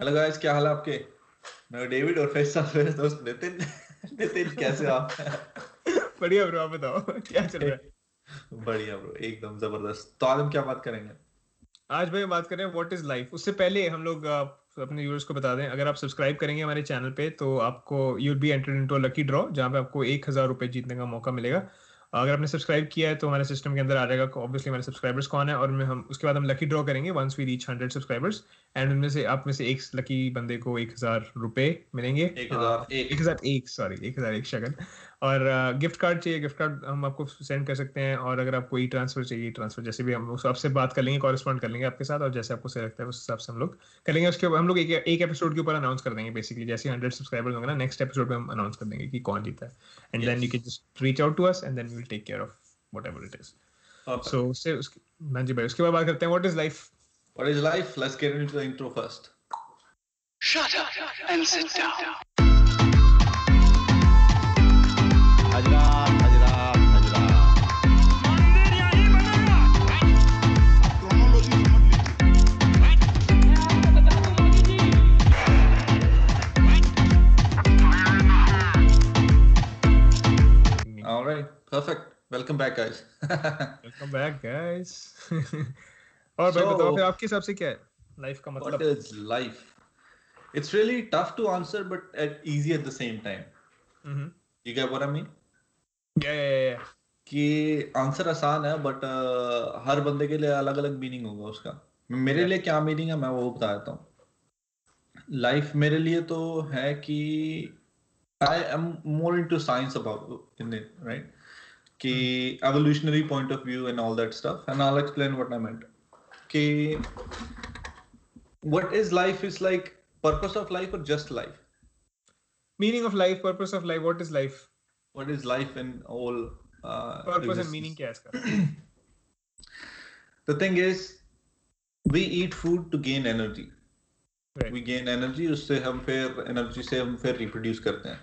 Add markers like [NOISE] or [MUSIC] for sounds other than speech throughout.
Hello guys क्या हाल है आपके? मैं डेविड और मेरे साथ मेरे दोस्त नितिन। नितिन कैसे हो आप? बढ़िया ब्रो आप बताओ क्या चल रहा है? बढ़िया ब्रो एकदम ज़बरदस्त। तो आज हम क्या बात करेंगे? आज भाई बात करें व्हाट इज़ लाइफ उससे पहले हम लोग अपने व्यूअर्स को बता दें अगर आप सब्सक्राइब करेंगे हमारे चैनल पे तो आपको you be entered into lucky draw जहाँ पे आपको एक हज़ार रुपए जीतने का मौका मिलेगा। अगर आपने सब्सक्राइब किया है तो हमारे सिस्टम के अंदर आ जाएगा ऑब्वियसली हमारे सब्सक्राइबर्स कौन है और हम उसके बाद हम लकी ड्रॉ करेंगे once we reach hundred subscribers and उनमें से आप में से एक लकी बंदे को एक हज़ार रुपए मिलेंगे। एक हज़ार एक। एक हज़ार एक सॉरी एक हज़ार एक शगन। और गिफ्ट कार्ड चाहिए गिफ्ट कार्ड हम आपको सेंड कर सकते हैं और अगर आपको ई ट्रांसफ़र चाहिए ट्रांसफ़र जैसे भी हम उस आपसे बात कर लेंगे कॉरेस्पॉन्ड कर लेंगे आपके साथ और जैसे आपको सही लगता है उस हिसाब से हम लोग करेंगे। उसके बाद हम लोग एक एक एपिसोड के ऊपर अनाउंस कर देंगे बेसिकली जैसे हंड्रेड सब्सक्राइबर्स होंगे ना नेक्स्ट एपिसोड में हम अनाउंस कर देंगे कि कौन जीता है। And then you can just reach out to us and then We will take care of whatever it is Perfect. so उससे उसके हाँ जी भाई उसके बाद बात करते हैं what is life What is life? Let's get into the intro first. Shut up and sit down. Back, guys. Welcome back guys और भाई So- बताओ फिर आपके हिसाब से क्या है लाइफ का what मतलब is life? It's really tough to answer, but at easy at the same time. Hmm You get what I mean? या या या कि आंसर आसान है बट uh, हर बंदे के लिए अलग अलग मीनिंग होगा उसका मेरे yeah. लिए क्या मीनिंग है मैं वो बता देता हूँ लाइफ मेरे लिए तो है कि I am more into science about in it right कि evolutionary point of view and all that stuff and I explain what I meant कि what is life is like purpose of life और just life meaning of life purpose of life what is life what is life in all purpose and meaning क्या है इसका [CLEARS THROAT] the thing is we eat food to gain energy Right. we gain energy उससे हम फिर energy से हम फिर reproduce करते हैं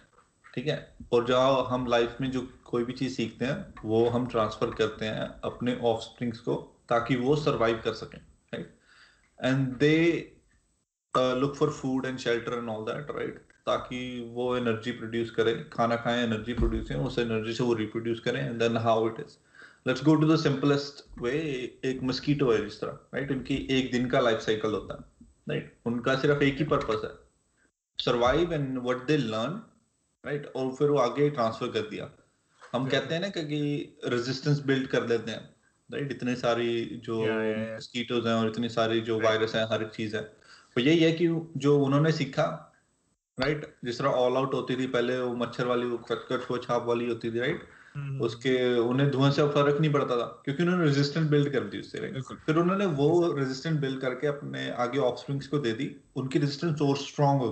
ठीक है? और जहाँ हम लाइफ में जो कोई भी चीज़ सीखते हैं, वो हम ट्रांसफ़र करते हैं अपने ऑफ़ को ताकि वो सरवाइव कर सकें right and they look for food and shelter and all that right ताकि वो एनर्जी प्रोड्यूस करें, खाना खाएँ एनर्जी प्रोड्यूस करें, उस एनर्जी से वो रिप्रोड्यूस करें and then how it is let's go to the simplest way एक मस्कीटो है जिस तरह राइट उनकी एक दिन का लाइफ साइकिल होता है राइट उनका सिर्फ़ एक ही पर्पस है survive and what they learn right और फिर वो आगे ट्रांसफ़र कर दिया। हम Yeah. कहते हैं ना कि रेजिस्टेंस बिल्ड कर लेते हैं। राइट इतने सारी जो Yeah, yeah, yeah. मस्कीटोज हैं और इतनी सारी जो. वायरस हैं हर एक चीज़ है। तो यही है कि जो उन्होंने सीखा राइट जिस तरह ऑल आउट होती थी पहले वो मच्छर वाली वो कटकट वो छाप वाली होती थी राइट हम्म, उसके उन्हें धुआँ से फ़र्क नहीं पड़ता था क्योंकि उन्होंने रेजिस्टेंस बिल्ड कर दी उससे? फिर उन्होंने वो रेजिस्टेंस बिल्ड करके अपने आगे ऑफस्प्रिंग्स को दे दी। उनकी रेजिस्टेंस और स्ट्रांग हो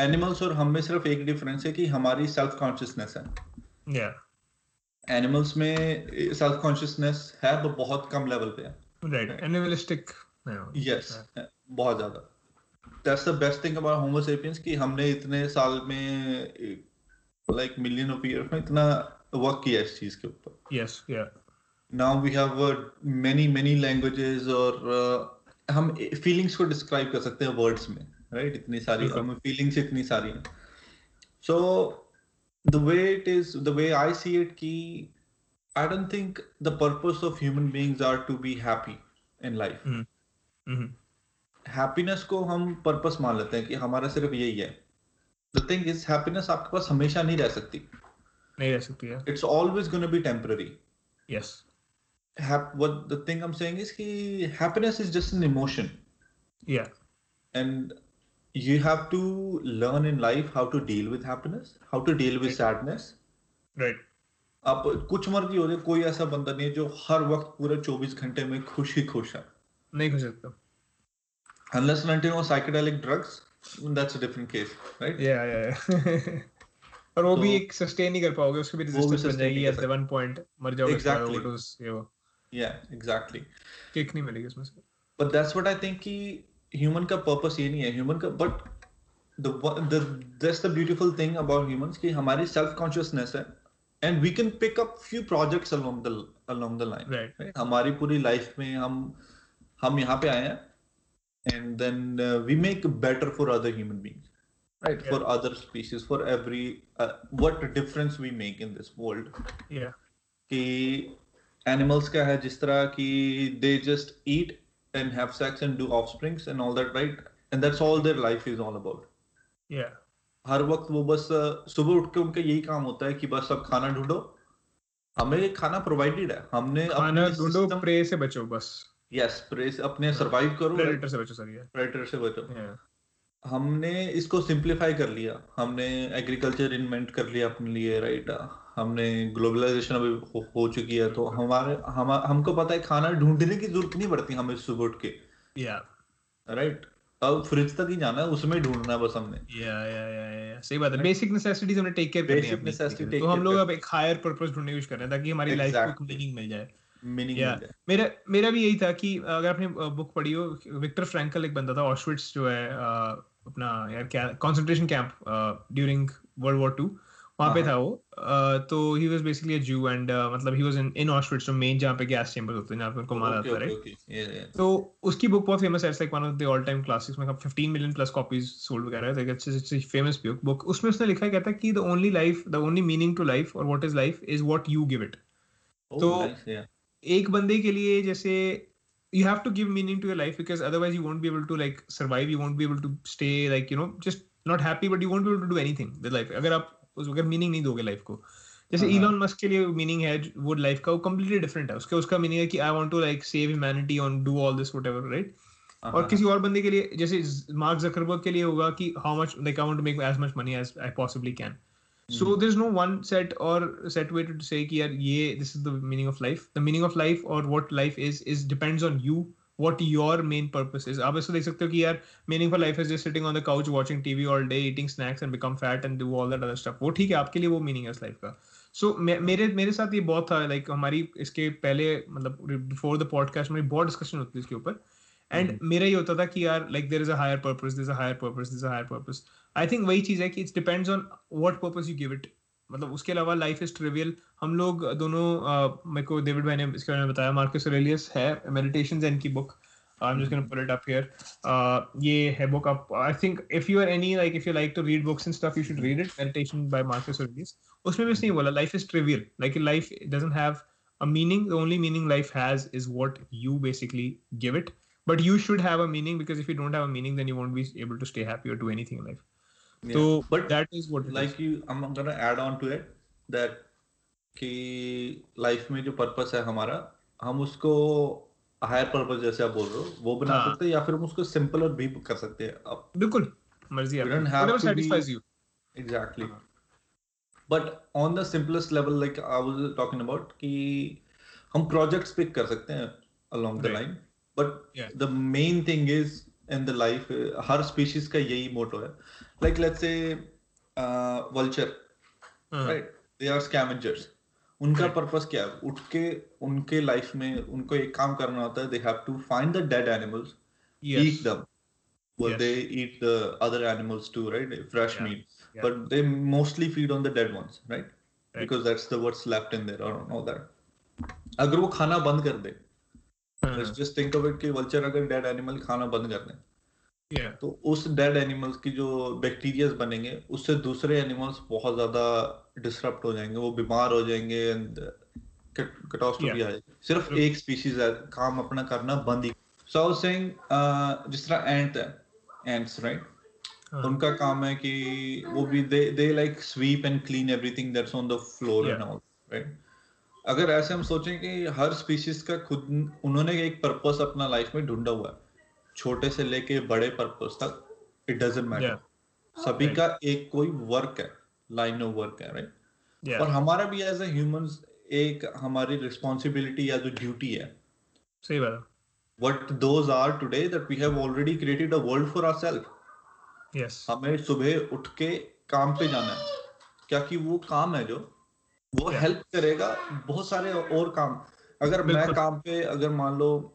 एनिमल्स और हम में सिर्फ़ एक डिफरेंस है कि हमारी सेल्फ कॉन्शियसनेस है। Yeah. एनिमल्स में सेल्फ कॉन्शियसनेस है तो बहुत कम लेवल पे है। Animalistic no यस बहुत ज़्यादा। That's the best thing about Homo sapiens कि हमने इतने साल में लाइक मिलियन ऑफ़ ईयर्स में इतना वर्क किया इस चीज़ के ऊपर। Yes yeah. Now we have many many languages और uh, हम फीलिंग्स को डिस्क्राइब कर सकते हैं वर्ड्स में। राइट इतनी सारी। हमें फीलिंग्स इतनी सारी हैं। So the way it is the way I see it कि I don't think the purpose of human beings are to be happy in life. Happiness को हम पर्पस मान लेते हैं कि हमारा सिर्फ़ यही है। द थिंग इज़ हैप्पीनेस आपके पास हमेशा नहीं रह सकती। नहीं रह सकती है it's always gonna be temporary hap- what the thing I'm saying is ki happiness is just an emotion yeah and you have to learn in life how to deal with happiness how to deal with right. sadness right आप कुछ मर्ज़ी हो जाए कोई ऐसा बंदा नहीं है जो हर वक्त पूरे 24 घंटे में खुश ही खुश है नहीं हो सकता unless and until psychedelic drugs that's a different case right या या और वो भी तो- एक सस्टेन नहीं कर पाओगे उसकी भी भी रेजिस्टेंस बन जाएगी एट वन पॉइंट मर जाओगे Exactly. ओवरडोज ये वो yeah exactly किक नहीं मिलेगी उसमें से but that's what i think कि ह्यूमन का पर्पस ये नहीं है ह्यूमन का but the that's the beautiful thing about humans कि हमारी सेल्फ कॉन्शियसनेस है and we can pick up few projects along the along the line हमारी पूरी लाइफ में हम हम यहाँ पे आए हैं and then we make better for other human beings right? Yeah. for other species for every uh, what difference we make in this world. Yeah. ki animals ka hai jis tarah ki they and have sex and do offsprings and all that right? And that's all their life is all about. या हर वक्त वो बस सुबह उठ के उनका यही काम होता है कि बस अब खाना ढूंढो। हमें खाना प्रोवाइडेड है। हमने खाना ढूंढो प्रे से बचो बस। यस प्रेस अपने सरवाइव करो। प्रेडेटर से बचो सर प्रेडेटर से बचो। या हमने इसको सिंप्लीफाई कर लिया। हमने एग्रीकल्चर इन्वेंट कर लिया अपने लिए राइट हमने ग्लोबलाइजेशन अभी हो, हो चुकी है तो हमारे हम हमको पता है खाना ढूँढने की ज़रूरत नहीं पड़ती हमें सुबह उठ के। या राइट अब फ्रिज तक ही जाना है उसमें ढूंढना है बस हमने। या या या या सही बात है। बेसिक नेसेसिटीज हमने टेक केयर करनी है necessity तो हम लोग अब एक हायर पर्पस ढूँढने की कोशिश कर रहे हैं ताकि हमारी लाइफ को. मीनिंग मिल जाए। मीनिंग या मेरा मेरा भी यही था कि अगर आपने बुक पढ़ी हो विक्टर फ्रैंकल एक बंदा था ऑशविट्स जो है अपना यार क्या concentration camp during world war two वहाँ पे हाँ। था वो। तो ही वाज बेसिकली अ जू एंड मतलब he was in in Auschwitz जो मेन जहाँ पे गैस चेंबर्स होते हैं जहाँ पे उनको मारा जाता है तो उसकी बुक बहुत फ़ेमस है like one of the all time classics में 15 मिलियन प्लस कॉपीज सोल्ड वगैरह है इट्स इट्स फ़ेमस बुक उसमें उसने लिखा है कहता है कि the only life the only meaning to life और what is life is what you give it तो- तो एक बंदे के लिए जैसे you have to give meaning to your life because otherwise you won't be able to like survive you won't be able to stay like you know just not happy but you won't be able to do anything with life. अगर आप उस अगर meaning नहीं दोगे life को। जैसे हाँ। Elon Musk के लिए मीनिंग है वो लाइफ का वो completely different है। उसके उसका मीनिंग है कि I want to like save humanity on do all this whatever right हाँ, और किसी और बंदे के लिए जैसे मार्क जकरबर्ग के लिए होगा कि how much like I want to make as much money as I possibly can so there's no one set or set way to say कि यार ये this is the meaning of life the meaning of life or what life is is depends on you what your main purpose is आप इसको देख सकते हो कि यार meaning for life is just sitting on the couch watching TV all day eating snacks and become fat and do all that other stuff वो ठीक है आपके लिए वो मीनिंग है लाइफ का। सो so, मेरे मेरे साथ ये बहुत था लाइक like, हमारी इसके पहले मतलब बिफोर द पॉडकास्ट में बहुत डिस्कशन होती थी इसके ऊपर। And mm-hmm. मेरा ये होता था कि यार like there is your purpose there your I think वही चीज़ है कि it's depends on what purpose you give it मतलब उसके अलावा लाइफ इज़ ट्रिवियल हम लोग दोनों मेरे को डेविड भाई ने इसके बारे में बताया। मार्कस ऑरेलियस है मेडिटेशंस एंड की book I am just gonna put it up here ये है बुक आप I think if you are any like if you like to read books and stuff you should read it Meditation by Marcus Aurelius उसमें भी उसने बोला life is trivial like life doesn't have a meaning. The only meaning life has is what you basically give it. But you should have a meaning because if you don't have a meaning, then you won't be able to stay happy or do anything in life. तो but that is what like you I am gonna add on to it that कि life में जो purpose है हमारा हम उसको higher purpose जैसे आप बोल रहे हो वो बना सकते हैं या फिर हम उसको सिंपलर भी कर सकते हैं। अब बिल्कुल मर्ज़ी आपकी। Whatever satisfies you exactly but on the simplest level like I was talking about कि हम प्रोजेक्ट्स पिक कर सकते हैं along the line but the main thing is in the life her species का यही मोटो है। Like let's say uh, vulture हाँ, right they are scavengers उनका Right. पर्पस क्या है उठ के उनके लाइफ में उनको एक काम करना होता है they have to find the dead animals eat them well Yes. they eat the other animals too right fresh Yeah. meat Yeah. but they mostly feed on the dead ones right, Right. because that's the what's left in there or all that अगर वो खाना बंद कर दे हाँ, just think of it कि vulture अगर dead animal खाना बंद कर दे yeah. तो उस डेड एनिमल्स की जो बैक्टीरियाज बनेंगे उससे दूसरे एनिमल्स बहुत ज़्यादा डिसरप्ट हो जाएँगे वो बीमार हो जाएँगे एंड कैटास्ट्रोफी Yeah. आ जाएगी। सिर्फ़ yeah. एक स्पीशीज है काम अपना करना बंद ही। सो वाज सेइंग जिस तरह एंट है एंट्स राइट हाँ, उनका काम है कि वो भी they they like sweep and clean everything that's on the floor and all right अगर ऐसे हम सोचें कि हर स्पीशीज का खुद उन्होंने एक पर्पस अपना लाइफ में ढूंढा हुआ है छोटे से लेके बड़े पर्पस तक इट डजंट मैटर सभी Right. का एक कोई वर्क है लाइन ऑफ़ वर्क है राइट yeah. और हमारा भी एज ए ह्यूमंस एक हमारी रिस्पॉन्सिबिलिटी या जो ड्यूटी है। सही बात है। What those are today that we have already created a world for ourselves. Yes हमें सुबह उठ के काम पे जाना है क्या कि वो काम है जो वो हेल्प Yeah. हेल्प करेगा बहुत सारे और काम। अगर मैं काम पे अगर मान लो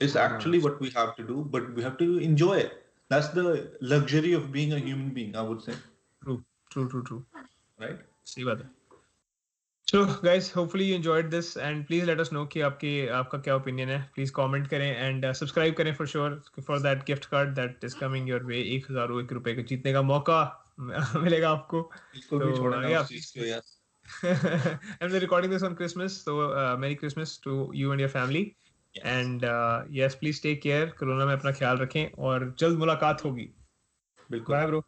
It's Uh, actually what we have to do, but we have to enjoy it. That's the luxury of being a human being, I would say. True true true true Right? सही बात है चलो guys hopefully you enjoyed this and please let us know कि आपके आपका क्या opinion है please comment करें एंड सब्सक्राइब करें for sure for that gift card that is coming your way एक हजार एक रुपए का जीतने का मौका [LAUGHS] मिलेगा आपको इसको भी So, छोड़ना yeah, उस चीज को, please. yes. and we're recording this on Christmas, so uh, Merry Christmas to you and your family. Yes. Yes please take care corona में अपना ख्याल रखें और जल्द मुलाकात होगी। बिल्कुल। Bye bro